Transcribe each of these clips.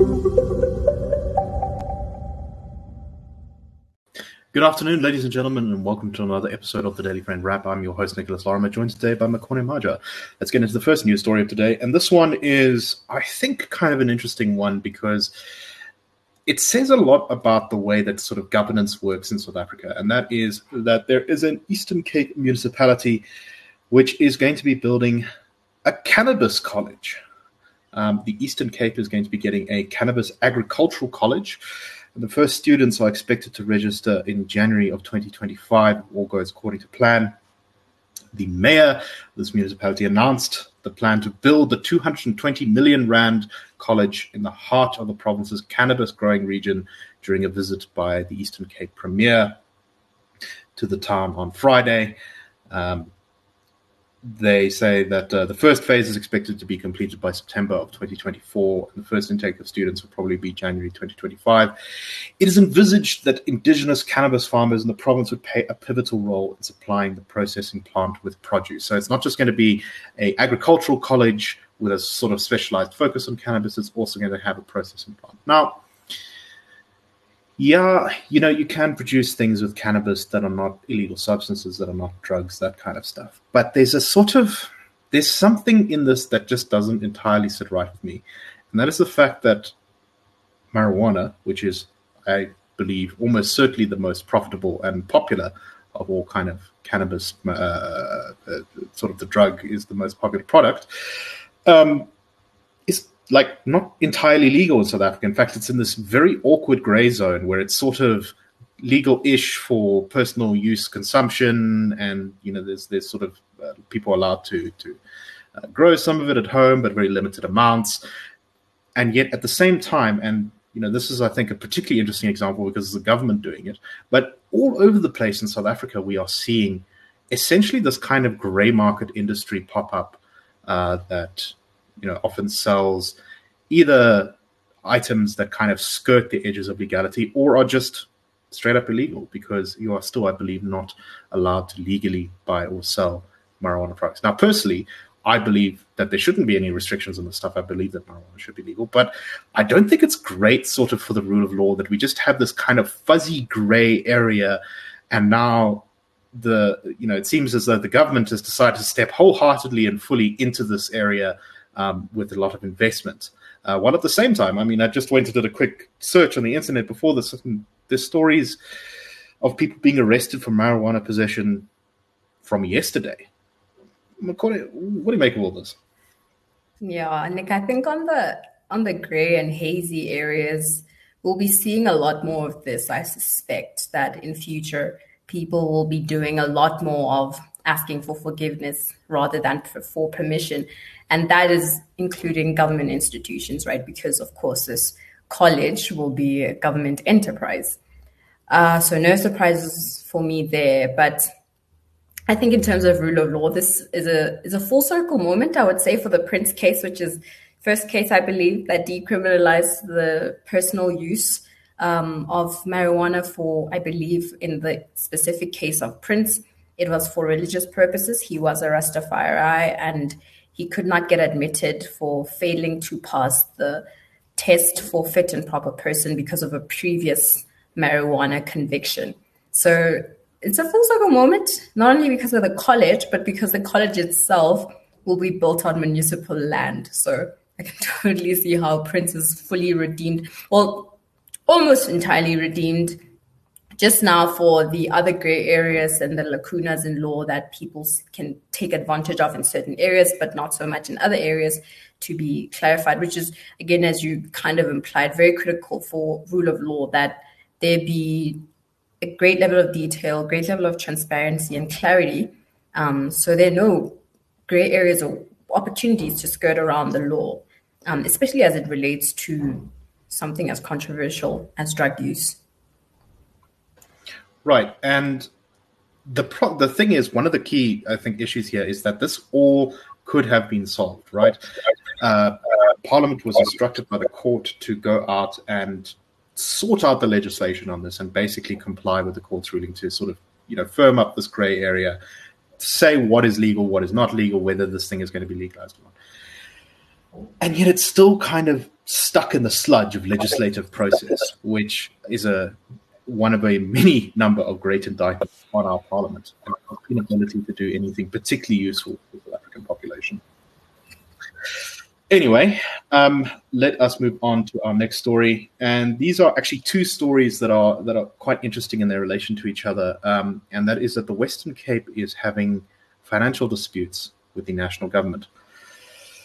Good afternoon, ladies and gentlemen, and welcome to another episode of the Daily Friend Wrap. I'm your host, Nicholas Lorimer, joined today by Makone Maja. Let's get into the first news story of today. And this one is, I think, kind of an interesting one because it says a lot about the way that sort of governance works in South Africa. And that is that there is an Eastern Cape municipality which is going to be building a cannabis college. Um, the Eastern Cape is going to be getting a cannabis agricultural college. The first students are expected to register in January of 2025. All goes according to plan. The mayor of this municipality announced the plan to build the 220 million rand college in the heart of the province's cannabis growing region during a visit by the Eastern Cape Premier to the town on Friday. Um, they say that uh, the first phase is expected to be completed by September of 2024, and the first intake of students will probably be January 2025. It is envisaged that indigenous cannabis farmers in the province would play a pivotal role in supplying the processing plant with produce. So it's not just going to be a agricultural college with a sort of specialized focus on cannabis; it's also going to have a processing plant. Now, yeah, you know, you can produce things with cannabis that are not illegal substances, that are not drugs, that kind of stuff. But there's a sort of there's something in this that just doesn't entirely sit right with me, and that is the fact that marijuana, which is, I believe, almost certainly the most profitable and popular of all kind of cannabis, uh, uh, sort of the drug is the most popular product. Um, like not entirely legal in South Africa. In fact, it's in this very awkward gray zone where it's sort of legal-ish for personal use consumption, and you know, there's there's sort of uh, people allowed to to uh, grow some of it at home, but very limited amounts. And yet, at the same time, and you know, this is I think a particularly interesting example because it's the government doing it, but all over the place in South Africa, we are seeing essentially this kind of gray market industry pop up uh, that you know often sells either items that kind of skirt the edges of legality or are just straight up illegal because you are still, I believe, not allowed to legally buy or sell marijuana products. Now, personally, I believe that there shouldn't be any restrictions on the stuff. I believe that marijuana should be legal, but I don't think it's great, sort of, for the rule of law that we just have this kind of fuzzy gray area, and now the you know it seems as though the government has decided to step wholeheartedly and fully into this area um, with a lot of investment. Uh, while at the same time, I mean, I just went and did a quick search on the internet before this. There's stories of people being arrested for marijuana possession from yesterday. what do you make of all this? Yeah, Nick, I think on the on the grey and hazy areas, we'll be seeing a lot more of this. I suspect that in future, people will be doing a lot more of asking for forgiveness rather than for permission. And that is including government institutions, right? Because, of course, this college will be a government enterprise. Uh, so, no surprises for me there. But I think, in terms of rule of law, this is a, is a full circle moment, I would say, for the Prince case, which is first case, I believe, that decriminalized the personal use um, of marijuana for, I believe, in the specific case of Prince, it was for religious purposes. He was a Rastafari and he could not get admitted for failing to pass the test for fit and proper person because of a previous marijuana conviction. So it's a full circle moment, not only because of the college, but because the college itself will be built on municipal land. So I can totally see how Prince is fully redeemed, well, almost entirely redeemed just now for the other gray areas and the lacunas in law that people can take advantage of in certain areas, but not so much in other areas to be clarified, which is, again, as you kind of implied, very critical for rule of law that there be a great level of detail, great level of transparency and clarity. Um, so there are no gray areas or opportunities to skirt around the law, um, especially as it relates to something as controversial as drug use. Right, and the pro- the thing is, one of the key I think issues here is that this all could have been solved. Right, uh, Parliament was instructed by the court to go out and sort out the legislation on this and basically comply with the court's ruling to sort of you know firm up this grey area, say what is legal, what is not legal, whether this thing is going to be legalized or not. And yet, it's still kind of stuck in the sludge of legislative process, which is a one of a many number of great indictments on our parliament and our inability to do anything particularly useful for the African population. Anyway, um, let us move on to our next story, and these are actually two stories that are that are quite interesting in their relation to each other. Um, and that is that the Western Cape is having financial disputes with the national government.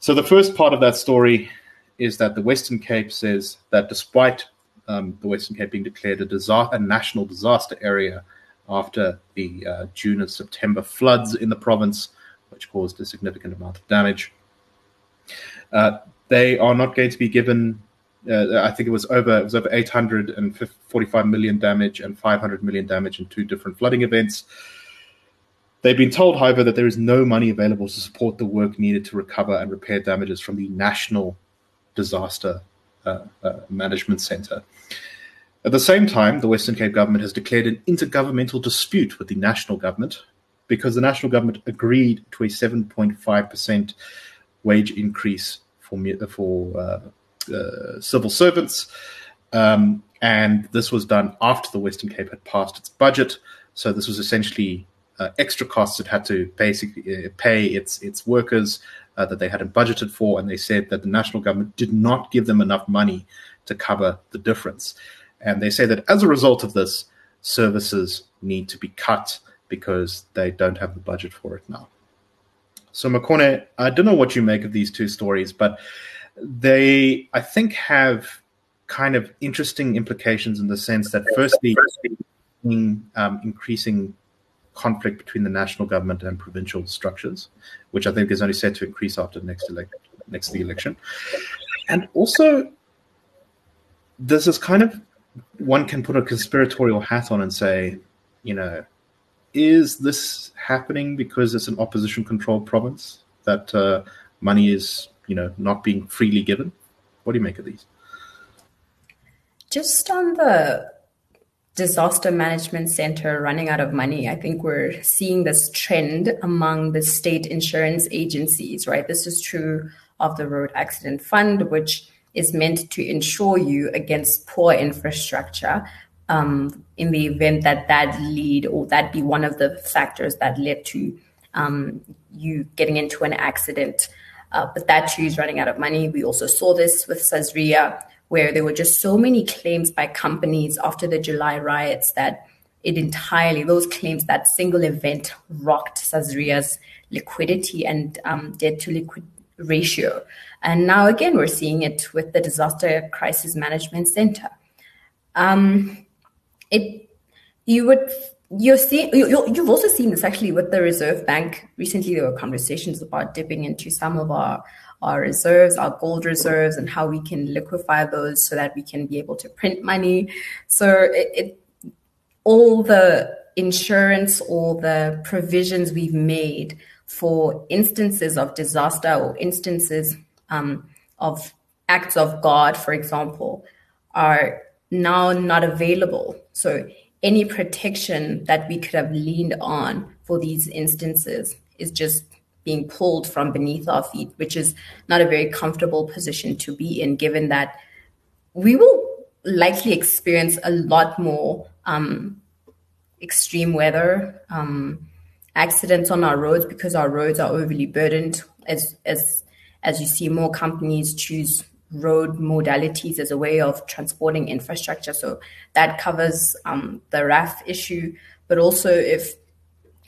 So the first part of that story is that the Western Cape says that despite um, the Western Cape being declared a, disaster, a national disaster area after the uh, June and September floods in the province, which caused a significant amount of damage. Uh, they are not going to be given. Uh, I think it was over it was over 845 million damage and 500 million damage in two different flooding events. They've been told, however, that there is no money available to support the work needed to recover and repair damages from the National Disaster Management Centre. At the same time, the Western Cape government has declared an intergovernmental dispute with the national government because the national government agreed to a 7.5% wage increase for for uh, uh, civil servants, um, and this was done after the Western Cape had passed its budget. So this was essentially uh, extra costs it had to basically uh, pay its its workers uh, that they hadn't budgeted for, and they said that the national government did not give them enough money to cover the difference. And they say that as a result of this, services need to be cut because they don't have the budget for it now. So, Makone, I don't know what you make of these two stories, but they, I think, have kind of interesting implications in the sense that, firstly, um, increasing conflict between the national government and provincial structures, which I think is only set to increase after next next the election, and also this kind of one can put a conspiratorial hat on and say, you know, is this happening because it's an opposition controlled province that uh, money is, you know, not being freely given? What do you make of these? Just on the disaster management center running out of money. I think we're seeing this trend among the state insurance agencies, right? This is true of the Road Accident Fund, which is meant to insure you against poor infrastructure um, in the event that that lead or that be one of the factors that led to um, you getting into an accident. Uh, but that too is running out of money. We also saw this with Sasria where there were just so many claims by companies after the July riots that it entirely, those claims, that single event rocked Sasria's liquidity and um, debt to liquid ratio. And now again, we're seeing it with the Disaster Crisis Management Center. Um, it, you would, you're seeing, you, you've also seen this actually with the Reserve Bank. Recently, there were conversations about dipping into some of our our reserves, our gold reserves, and how we can liquefy those so that we can be able to print money. So it, it all the insurance, all the provisions we've made for instances of disaster or instances um, of acts of God, for example, are now not available. So any protection that we could have leaned on for these instances is just being pulled from beneath our feet, which is not a very comfortable position to be in, given that we will likely experience a lot more um, extreme weather um, accidents on our roads because our roads are overly burdened. As as as you see, more companies choose road modalities as a way of transporting infrastructure. So that covers um, the RAF issue, but also if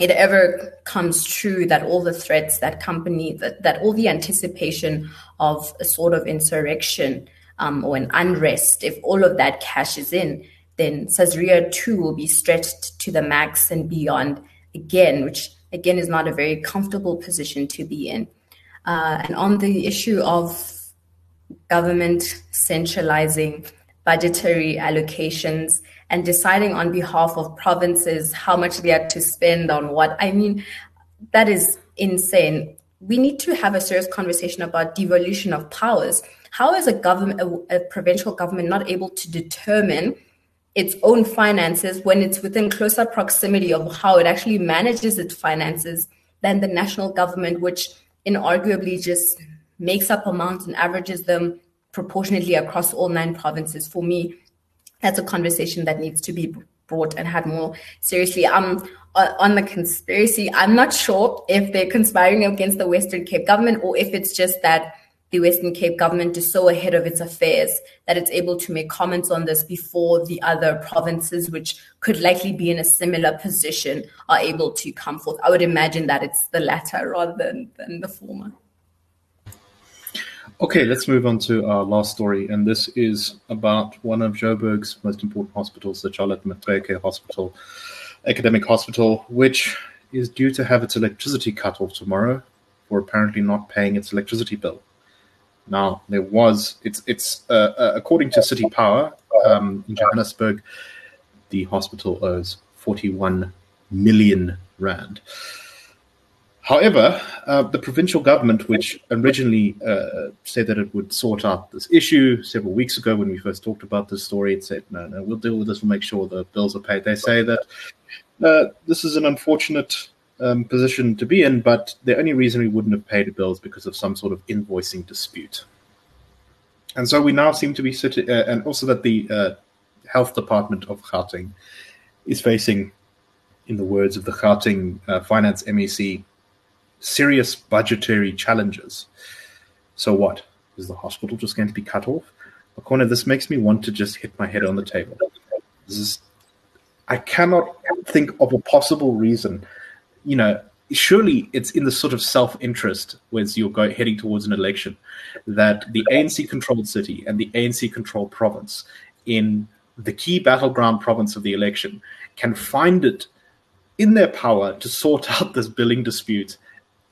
it ever comes true that all the threats that company that, that all the anticipation of a sort of insurrection um, or an unrest if all of that cashes in then Sasria too will be stretched to the max and beyond again which again is not a very comfortable position to be in uh, and on the issue of government centralizing budgetary allocations and deciding on behalf of provinces how much they are to spend on what. I mean, that is insane. We need to have a serious conversation about devolution of powers. How is a government, a, a provincial government, not able to determine its own finances when it's within closer proximity of how it actually manages its finances than the national government, which inarguably just makes up amounts and averages them proportionately across all nine provinces. For me, that's a conversation that needs to be brought and had more seriously. Um, on the conspiracy, I'm not sure if they're conspiring against the Western Cape government or if it's just that the Western Cape government is so ahead of its affairs that it's able to make comments on this before the other provinces, which could likely be in a similar position, are able to come forth. I would imagine that it's the latter rather than, than the former. Okay, let's move on to our last story, and this is about one of Joburg's most important hospitals, the Charlotte Maxeke Hospital, Academic Hospital, which is due to have its electricity cut off tomorrow for apparently not paying its electricity bill. Now, there was it's it's uh, uh, according to City Power um, in Johannesburg, the hospital owes 41 million rand. However, uh, the provincial government, which originally uh, said that it would sort out this issue several weeks ago when we first talked about this story, it said, no, no, we'll deal with this, we'll make sure the bills are paid. They say that uh, this is an unfortunate um, position to be in, but the only reason we wouldn't have paid the bills because of some sort of invoicing dispute. And so we now seem to be sitting, uh, and also that the uh, health department of Gauteng is facing, in the words of the Gauteng uh, finance MEC, serious budgetary challenges. So what? Is the hospital just going to be cut off? Corner, this makes me want to just hit my head on the table. This is, I cannot think of a possible reason. You know, surely it's in the sort of self-interest as you're going, heading towards an election that the ANC-controlled city and the ANC-controlled province in the key battleground province of the election can find it in their power to sort out this billing dispute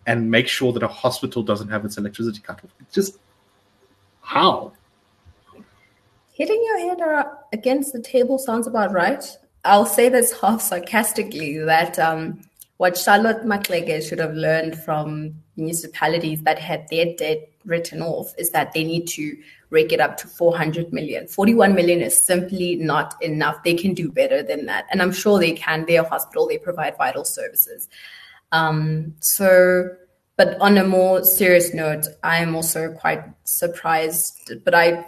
and make sure that a hospital doesn't have its electricity cut off. Just how? Hitting your head against the table sounds about right. I'll say this half sarcastically that um, what Charlotte Maxeke should have learned from municipalities that had their debt written off is that they need to rake it up to 400 million. 41 million is simply not enough. They can do better than that. And I'm sure they can. They're a hospital, they provide vital services. Um, so, but on a more serious note, I am also quite surprised, but I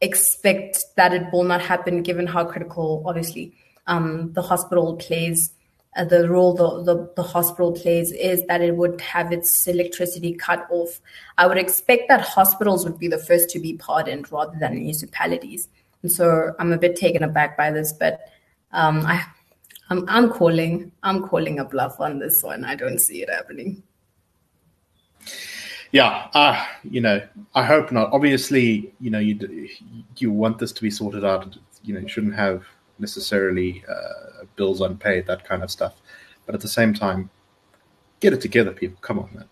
expect that it will not happen given how critical, obviously, um, the hospital plays. Uh, the role the, the, the hospital plays is that it would have its electricity cut off. I would expect that hospitals would be the first to be pardoned rather than municipalities. And so I'm a bit taken aback by this, but um, I I'm, I'm calling. I'm calling a bluff on this one. I don't see it happening. Yeah, uh, you know, I hope not. Obviously, you know, you you want this to be sorted out. You know, you shouldn't have necessarily uh, bills unpaid, that kind of stuff. But at the same time, get it together, people. Come on, man.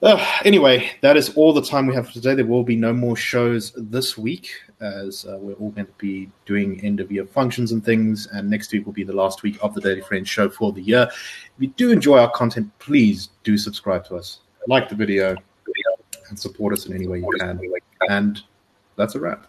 Uh, anyway, that is all the time we have for today. There will be no more shows this week as uh, we're all going to be doing end of year functions and things. And next week will be the last week of the Daily Friends show for the year. If you do enjoy our content, please do subscribe to us, like the video, and support us in any way you can. And that's a wrap.